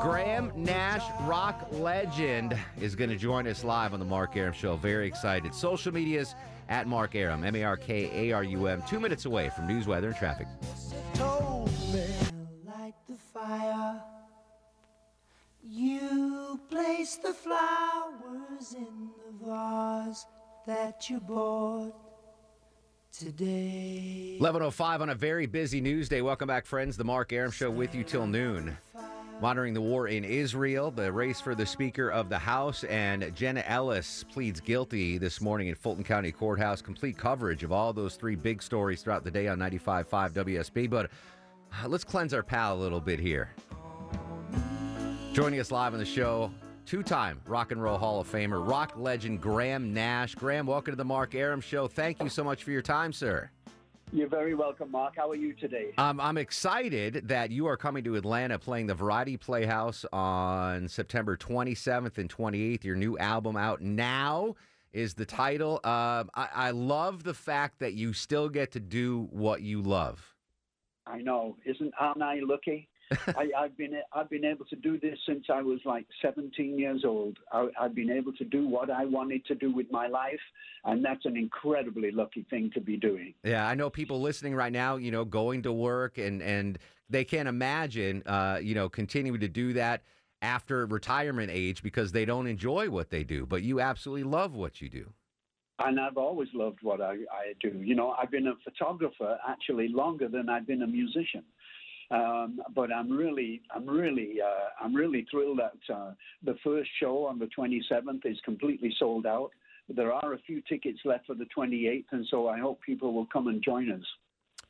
Graham Nash, rock legend, is going to join us live on the Mark Arum Show. Very excited. Social medias at Mark Arum, M A R K A R U M, two minutes away from news, weather, and traffic. light the fire. You place the flowers in the vase that you bought today. 11.05 on a very busy news day. Welcome back, friends. The Mark Aram Show with you till noon. Monitoring the war in Israel, the race for the Speaker of the House, and Jenna Ellis pleads guilty this morning in Fulton County Courthouse. Complete coverage of all those three big stories throughout the day on 95.5 WSB. But uh, let's cleanse our palate a little bit here. Joining us live on the show, two time Rock and Roll Hall of Famer, rock legend Graham Nash. Graham, welcome to the Mark Arum Show. Thank you so much for your time, sir. You're very welcome, Mark. How are you today? Um, I'm excited that you are coming to Atlanta playing the Variety Playhouse on September 27th and 28th. Your new album out now is the title. Um, I, I love the fact that you still get to do what you love. I know, isn't aren't I lucky? I, I've been I've been able to do this since I was like 17 years old. I, I've been able to do what I wanted to do with my life, and that's an incredibly lucky thing to be doing. Yeah, I know people listening right now, you know, going to work and and they can't imagine, uh, you know, continuing to do that after retirement age because they don't enjoy what they do. But you absolutely love what you do. And I've always loved what I, I do. You know, I've been a photographer actually longer than I've been a musician. Um, but I'm really, I'm really, uh, I'm really thrilled that uh, the first show on the 27th is completely sold out. There are a few tickets left for the 28th, and so I hope people will come and join us.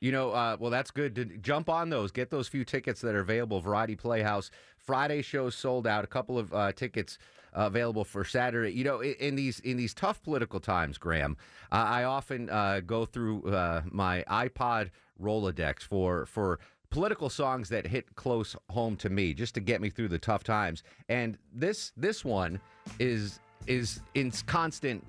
You know, uh, well, that's good to jump on those. Get those few tickets that are available. Variety Playhouse Friday shows sold out. A couple of uh, tickets uh, available for Saturday. You know, in, in these in these tough political times, Graham, I often uh, go through uh, my iPod Rolodex for for political songs that hit close home to me, just to get me through the tough times. And this this one is is in constant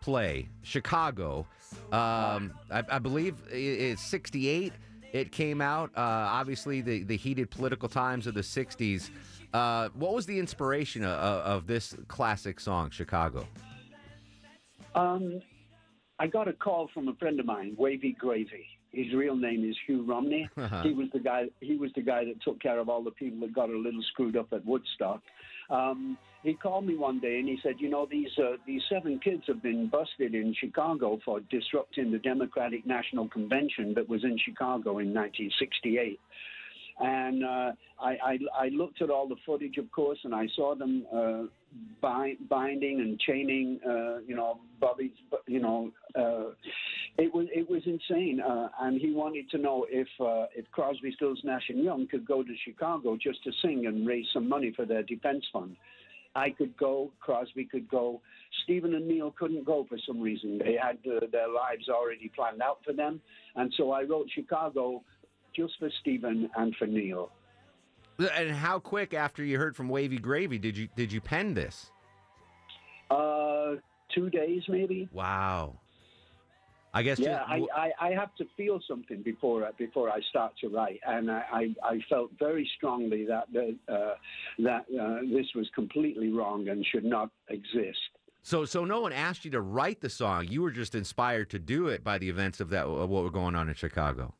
play. Chicago, um, I, I believe it's 68. It came out, uh, obviously, the, the heated political times of the 60s. Uh, what was the inspiration of, of this classic song, Chicago? Um, I got a call from a friend of mine, Wavy Gravy. His real name is Hugh Romney. Uh-huh. He was the guy. He was the guy that took care of all the people that got a little screwed up at Woodstock. Um, he called me one day and he said, "You know, these uh, these seven kids have been busted in Chicago for disrupting the Democratic National Convention that was in Chicago in 1968." And uh, I, I, I looked at all the footage, of course, and I saw them uh, bind, binding and chaining, uh, you know, Bobby's, you know, uh, it was it was insane. Uh, and he wanted to know if uh, if Crosby, Stills, Nash and Young could go to Chicago just to sing and raise some money for their defense fund. I could go, Crosby could go. Stephen and Neil couldn't go for some reason. They had uh, their lives already planned out for them, and so I wrote Chicago just for Stephen and for Neil. And how quick after you heard from Wavy Gravy did you did you pen this? Uh, two days maybe. Wow. I guess Yeah, just, I, I, I have to feel something before I, before I start to write, and I, I, I felt very strongly that the, uh, that uh, this was completely wrong and should not exist. so so no one asked you to write the song. You were just inspired to do it by the events of that of what were going on in Chicago.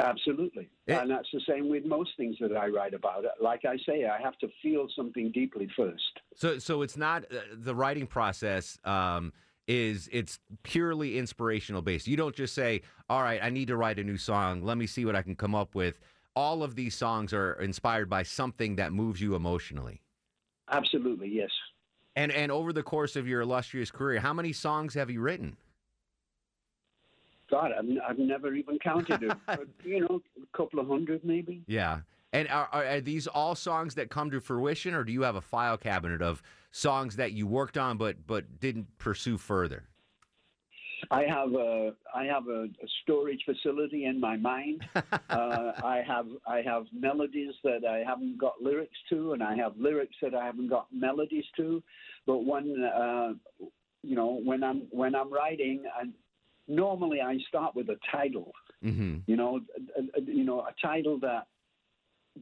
Absolutely, It- and that's the same with most things that I write about. Like I say, I have to feel something deeply first. So so it's not uh, the writing process um, is it's purely inspirational based. You don't just say, "All right, I need to write a new song. Let me see what I can come up with." All of these songs are inspired by something that moves you emotionally. Absolutely, yes. And and over the course of your illustrious career, how many songs have you written? God, I've, I've never even counted it. but, you know, a couple of hundred maybe. Yeah. And are, are, are these all songs that come to fruition, or do you have a file cabinet of songs that you worked on but but didn't pursue further? I have a I have a, a storage facility in my mind. uh, I have I have melodies that I haven't got lyrics to, and I have lyrics that I haven't got melodies to. But when uh, you know when I'm when I'm writing, and normally I start with a title. Mm-hmm. You know, a, a- you know a title that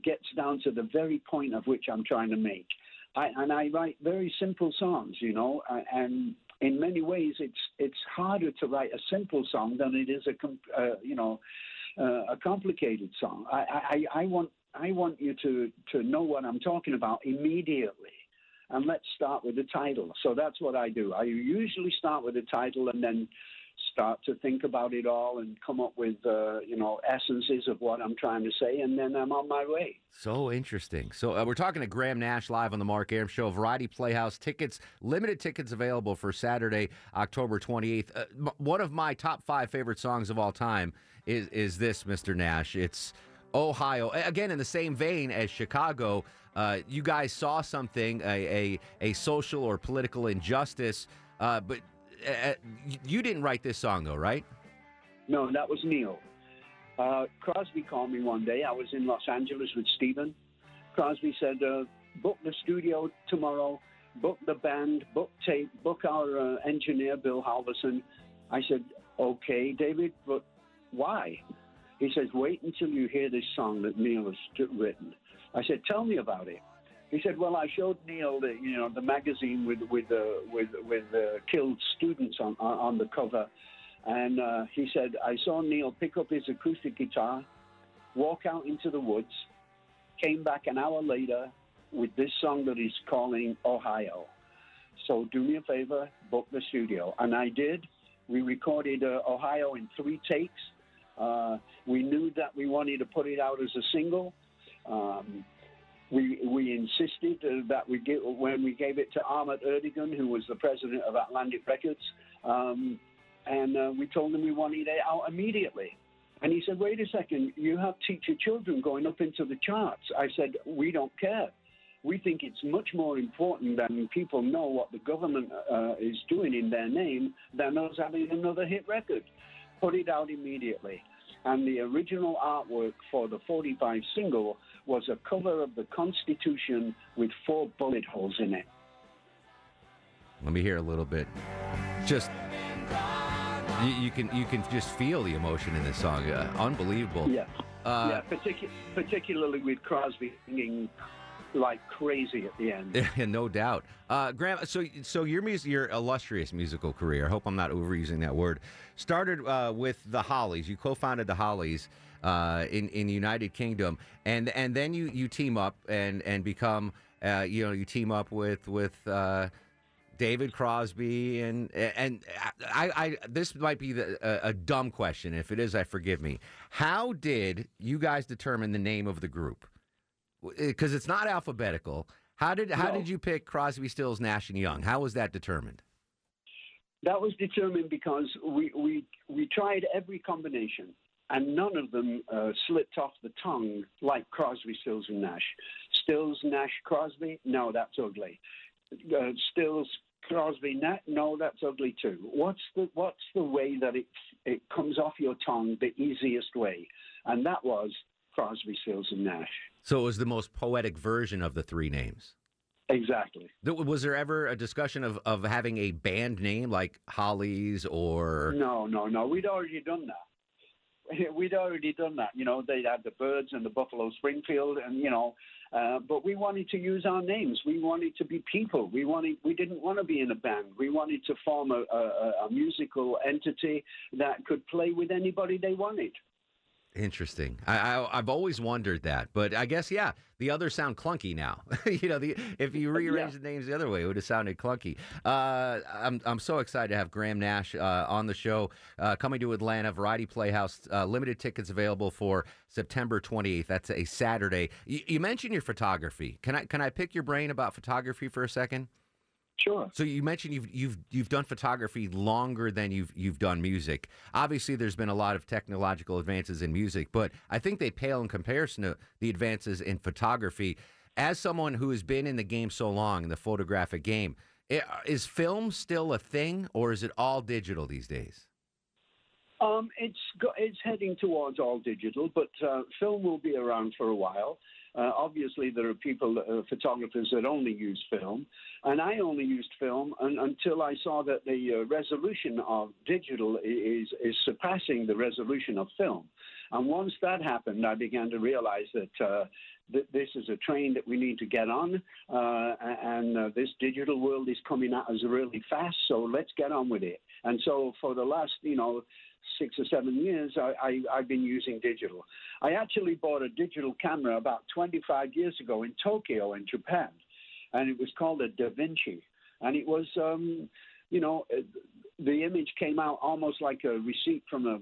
gets down to the very point of which I'm trying to make. I, and I write very simple songs, you know, and in many ways it's it's harder to write a simple song than it is a uh, you know uh, a complicated song. I, I, I want I want you to to know what I'm talking about immediately. And let's start with the title. So that's what I do. I usually start with the title and then start to think about it all and come up with uh, you know essences of what I'm trying to say, and then I'm on my way. So interesting. So uh, we're talking to Graham Nash live on the Mark Arum Show, Variety Playhouse. Tickets, limited tickets available for Saturday, October 28th. Uh, m- one of my top five favorite songs of all time is is this, Mr. Nash. It's Ohio. Again, in the same vein as Chicago, uh, you guys saw something, a, a, a social or political injustice, uh, but uh, you didn't write this song, though, right? No, that was Neil. Uh, Crosby called me one day. I was in Los Angeles with Stephen. Crosby said, uh, book the studio tomorrow, book the band, book tape, book our uh, engineer, Bill Halverson. I said, okay, David, but why? He says, wait until you hear this song that Neil has written. I said, tell me about it. He said, "Well, I showed Neil the you know the magazine with with uh, with with uh, killed students on on the cover, and uh, he said I saw Neil pick up his acoustic guitar, walk out into the woods, came back an hour later with this song that he's calling Ohio. So do me a favor, book the studio, and I did. We recorded uh, Ohio in three takes. We knew that we wanted to put it out as a single." Um, we we insisted uh, that we give when we gave it to Ahmet Ertegun, who was the president of Atlantic Records, um, and uh, we told him we wanted it out immediately. And he said, "Wait a second, you have Teach Your Children going up into the charts." I said, "We don't care. We think it's much more important than people know what the government uh, is doing in their name than us having another hit record. Put it out immediately." And the original artwork for the 45 single was a cover of the Constitution with four bullet holes in it. Let me hear a little bit. Just you, you can you can just feel the emotion in this song. Uh, unbelievable. Yeah. Uh, yeah, particu- particularly with Crosby singing like crazy at the end. no doubt. Uh, Graham, so so your music, your illustrious musical career. I hope I'm not overusing that word. Started uh, with the Hollies. You co-founded the Hollies uh, in in the United Kingdom, and and then you you team up and and become uh, you know you team up with with. Uh, David Crosby and and I, I this might be the, a, a, dumb question. If it is, I forgive me. How did you guys determine the name of the group? Because it's not alphabetical. How did how no. did you pick Crosby, Stills, Nash and Young? How was that determined? That was determined because we we we tried every combination and none of them uh, slipped off the tongue like Crosby, Stills, and Nash. Stills, Nash, Crosby, no, that's ugly. Uh, Stills, Crosby, Nash, no, that's ugly too. What's the what's the way that it it comes off your tongue the easiest way? And that was Crosby, Stills, and Nash. So it was the most poetic version of the three names. Exactly. Was there ever a discussion of, of having a band name like Hollies or? No, no, no. We'd already done that. we'd already done that. You know, they had the Byrds and the Buffalo Springfield, and you know, uh, but we wanted to use our names. We wanted to be people. We wanted. We didn't want to be in a band. We wanted to form a, a, a musical entity that could play with anybody they wanted. Interesting. I, I have always wondered that, but I guess yeah, the others sound clunky now. you know, the if you rearrange yeah. the names the other way, it would have sounded clunky. Uh, I'm I'm so excited to have Graham Nash uh, on the show, uh, coming to Atlanta, Variety Playhouse. Uh, limited tickets available for September 28th. That's a Saturday. You, you mentioned your photography. Can I can I pick your brain about photography for a second? Sure. So you mentioned you've you've you've done photography longer than you've you've done music. Obviously, there's been a lot of technological advances in music, but I think they pale in comparison to the advances in photography. As someone who has been in the game so long, in the photographic game, eh, is film still a thing, or is it all digital these days? Um, it's it's heading towards all digital, but uh, film will be around for a while. Uh, obviously, there are people, uh, photographers that only use film, and I only used film un- until I saw that the uh, resolution of digital is is surpassing the resolution of film. And once that happened, I began to realize that uh, that this is a train that we need to get on, uh, and uh, this digital world is coming at us really fast. So let's get on with it. And so for the last, you know, six or seven years, I, I, have been using digital. I actually bought a digital camera about 25 years ago in Tokyo, in Japan, and it was called a Da Vinci. And it was, um, you know, the image came out almost like a receipt from a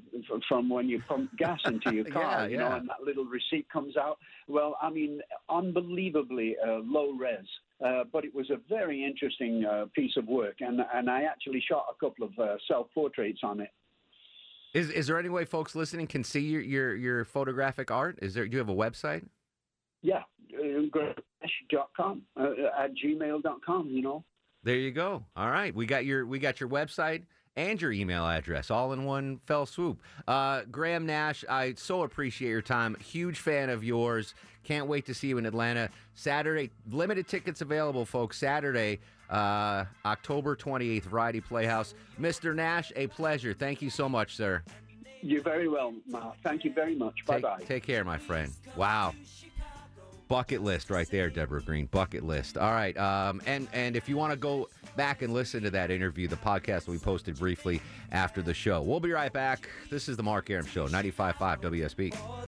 from when you pump gas into your car, yeah, you yeah. know, and that little receipt comes out. Well, I mean, unbelievably uh, low res, uh, but it was a very interesting uh, piece of work, and and I actually shot a couple of uh, self portraits on it. Is is there any way folks listening can see your your, your photographic art? Is there? Do you have a website? Yeah, uh, com, uh, at gmail.com, You know. There you go. All right, we got your we got your website and your email address all in one fell swoop. Uh, Graham Nash, I so appreciate your time. Huge fan of yours. Can't wait to see you in Atlanta Saturday. Limited tickets available, folks. Saturday, uh, October 28th, Variety Playhouse. Mr. Nash, a pleasure. Thank you so much, sir. You're very well, Mark. Thank you very much. Bye bye. Take care, my friend. Wow. Bucket list right there, Deborah Green. Bucket list. All right. Um, and and if you want to go back and listen to that interview, the podcast we posted briefly after the show. We'll be right back. This is the Mark Arum Show, 95.5 WSB.